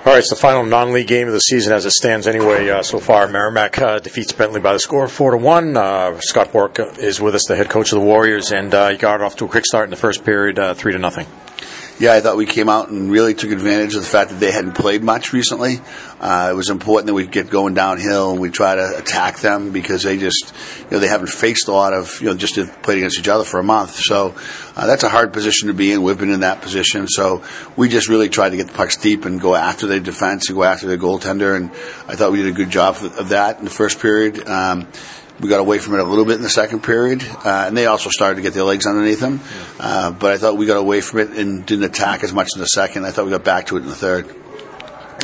All right, it's the final non-league game of the season as it stands anyway uh, so far. Merrimack uh, defeats Bentley by the score of four to one. Uh, Scott Borek is with us, the head coach of the Warriors, and uh, you got off to a quick start in the first period, uh, three to nothing. Yeah, I thought we came out and really took advantage of the fact that they hadn't played much recently. Uh, it was important that we get going downhill and we try to attack them because they just, you know, they haven't faced a lot of, you know, just played against each other for a month. So uh, that's a hard position to be in. We've been in that position. So we just really tried to get the pucks deep and go after their defense and go after their goaltender. And I thought we did a good job of that in the first period. Um, we got away from it a little bit in the second period, uh, and they also started to get their legs underneath them. Uh, but I thought we got away from it and didn't attack as much in the second. I thought we got back to it in the third.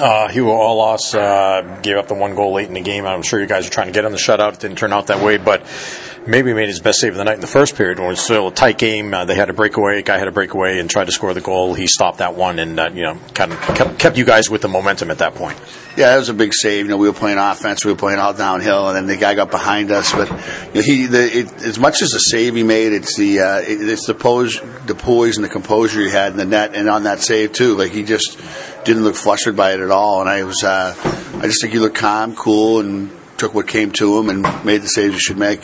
Uh, Hugo Ollas uh, gave up the one goal late in the game. I'm sure you guys are trying to get on the shutout. It didn't turn out that way, but maybe made his best save of the night in the first period when it was still a tight game. Uh, they had a breakaway, guy had a breakaway and tried to score the goal. He stopped that one and uh, you know kind of kept, kept you guys with the momentum at that point. Yeah, that was a big save. You know, we were playing offense, we were playing all downhill, and then the guy got behind us. But you know, he, the, it, as much as the save he made, it's the uh, it, it's the pose, the poise, and the composure he had in the net, and on that save too. Like he just didn't look flustered by it at all, and I was, uh, I just think he looked calm, cool, and took what came to him and made the saves he should make.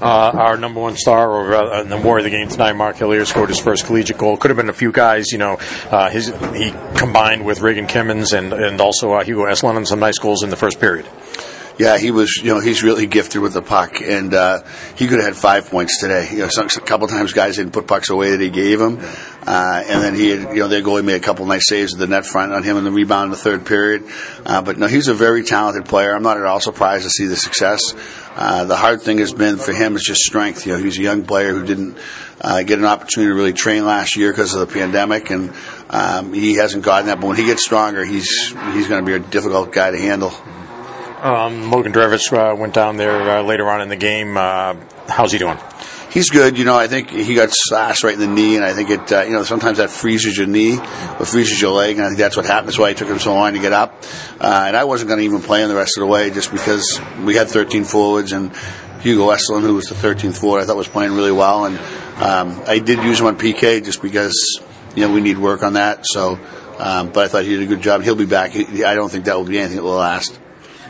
Uh, our number one star or uh, the war of the game tonight, Mark Hillier, scored his first collegiate goal. Could have been a few guys, you know. Uh, his he combined with Regan Kimens and and also uh, Hugo Estlund on some nice goals in the first period. Yeah, he was. You know, he's really gifted with the puck, and uh, he could have had five points today. You know, some, a couple times guys didn't put pucks away that he gave him, uh, and then he, had, you know, their goalie made a couple nice saves at the net front on him in the rebound in the third period. Uh, but no, he's a very talented player. I'm not at all surprised to see the success. Uh, the hard thing has been for him is just strength. You know, he's a young player who didn't uh, get an opportunity to really train last year because of the pandemic, and um, he hasn't gotten that. But when he gets stronger, he's he's going to be a difficult guy to handle. Um, Logan Drevitz uh, went down there uh, later on in the game. Uh, how's he doing? He's good. You know, I think he got slashed right in the knee, and I think it, uh, you know, sometimes that freezes your knee or freezes your leg, and I think that's what happened. That's why it took him so long to get up. Uh, and I wasn't going to even play him the rest of the way just because we had 13 forwards, and Hugo Estlund, who was the 13th forward, I thought was playing really well. And um, I did use him on PK just because, you know, we need work on that. So, um, but I thought he did a good job. He'll be back. I don't think that will be anything that will last.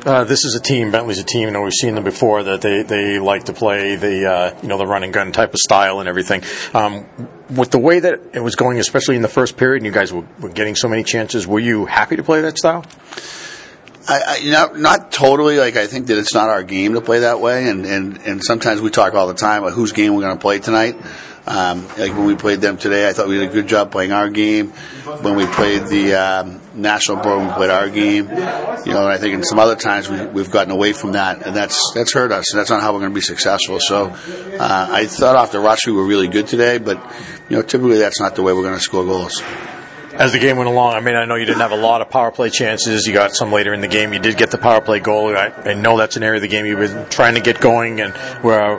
Uh, this is a team. Bentley's a team. You know, we've seen them before that they, they like to play the uh, you know the run and gun type of style and everything. Um, with the way that it was going, especially in the first period, and you guys were, were getting so many chances, were you happy to play that style? I, I, know, not totally. Like I think that it's not our game to play that way, and and and sometimes we talk all the time about whose game we're going to play tonight. Um, like when we played them today, I thought we did a good job playing our game. When we played the um, national board, we played our game. You know, and I think in some other times we, we've gotten away from that, and that's that's hurt us. And that's not how we're going to be successful. So uh, I thought off the rush we were really good today, but you know, typically that's not the way we're going to score goals as the game went along, I mean, I know you didn't have a lot of power play chances. You got some later in the game. You did get the power play goal. I, I know that's an area of the game you've been trying to get going, and where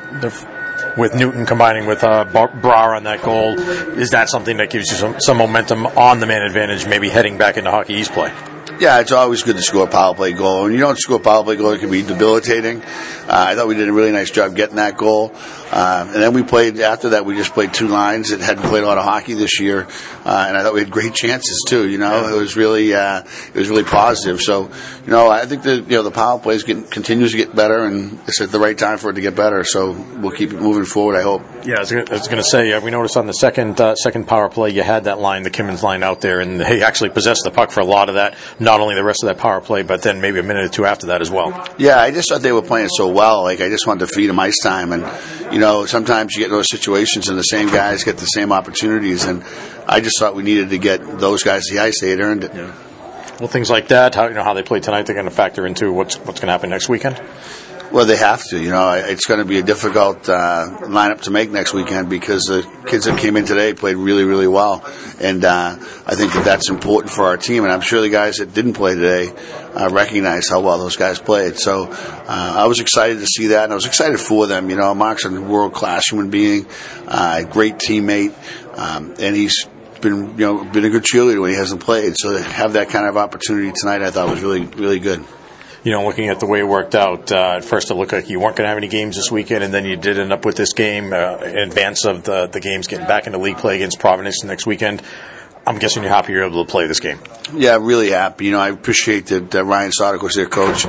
with Newton combining with uh, Brar on that goal, is that something that gives you some, some momentum on the man advantage, maybe heading back into Hockey East play? Yeah, it's always good to score a power play goal. When you don't score a power play goal, it can be debilitating. Uh, I thought we did a really nice job getting that goal. Uh, and then we played, after that, we just played two lines that hadn't played a lot of hockey this year. Uh, and I thought we had great chances too, you know. It was really, uh, it was really positive. So, you know, I think that, you know, the power play continues to get better and it's at the right time for it to get better. So we'll keep it moving forward, I hope. Yeah, I was going to say, uh, we noticed on the second, uh, second power play, you had that line, the Kimens line out there, and he actually possessed the puck for a lot of that. Not only the rest of that power play, but then maybe a minute or two after that as well. Yeah, I just thought they were playing so well. Like I just wanted to feed them ice time, and you know sometimes you get those situations and the same guys get the same opportunities, and I just thought we needed to get those guys the ice. They had earned it. Yeah. Well, things like that, how you know how they play tonight, they're going to factor into what's what's going to happen next weekend. Well, they have to. You know, it's going to be a difficult uh, lineup to make next weekend because the kids that came in today played really, really well, and uh, I think that that's important for our team. And I'm sure the guys that didn't play today uh, recognize how well those guys played. So uh, I was excited to see that, and I was excited for them. You know, Mark's a world class human being, uh, a great teammate, um, and he's been you know been a good cheerleader when he hasn't played. So to have that kind of opportunity tonight, I thought was really, really good you know, looking at the way it worked out, uh, at first it looked like you weren't going to have any games this weekend, and then you did end up with this game uh, in advance of the, the games getting back into league play against Providence next weekend. I'm guessing you're happy you're able to play this game. Yeah, really happy. You know, I appreciate that uh, Ryan Sadek was their coach,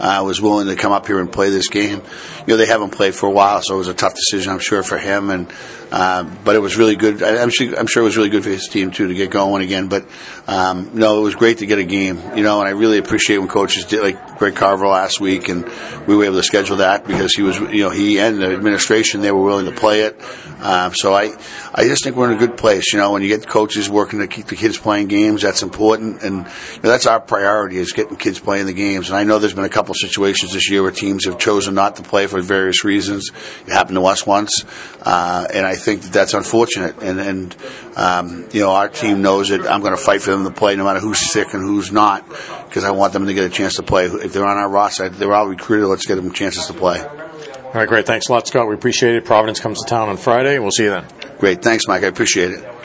uh, was willing to come up here and play this game. You know, they haven't played for a while, so it was a tough decision, I'm sure, for him. And uh, but it was really good. I, am sure, I'm sure it was really good for his team too to get going again. But um, no, it was great to get a game. You know, and I really appreciate when coaches did like Greg Carvel last week, and we were able to schedule that because he was, you know, he and the administration they were willing to play it. Um, so I, I just think we're in a good place. You know, when you get coaches working to keep the kids playing games, that's important, and you know, that's our priority is getting kids playing the games. And I know there's been a couple situations this year where teams have chosen not to play for various reasons. It happened to us once, uh, and I think that that's unfortunate. And and um, you know, our team knows that I'm going to fight for them to play no matter who's sick and who's not, because I want them to get a chance to play. If they're on our roster, they're all recruited. Let's get them chances to play. All right, great. Thanks a lot, Scott. We appreciate it. Providence comes to town on Friday. and We'll see you then. Great. Thanks, Mike. I appreciate it.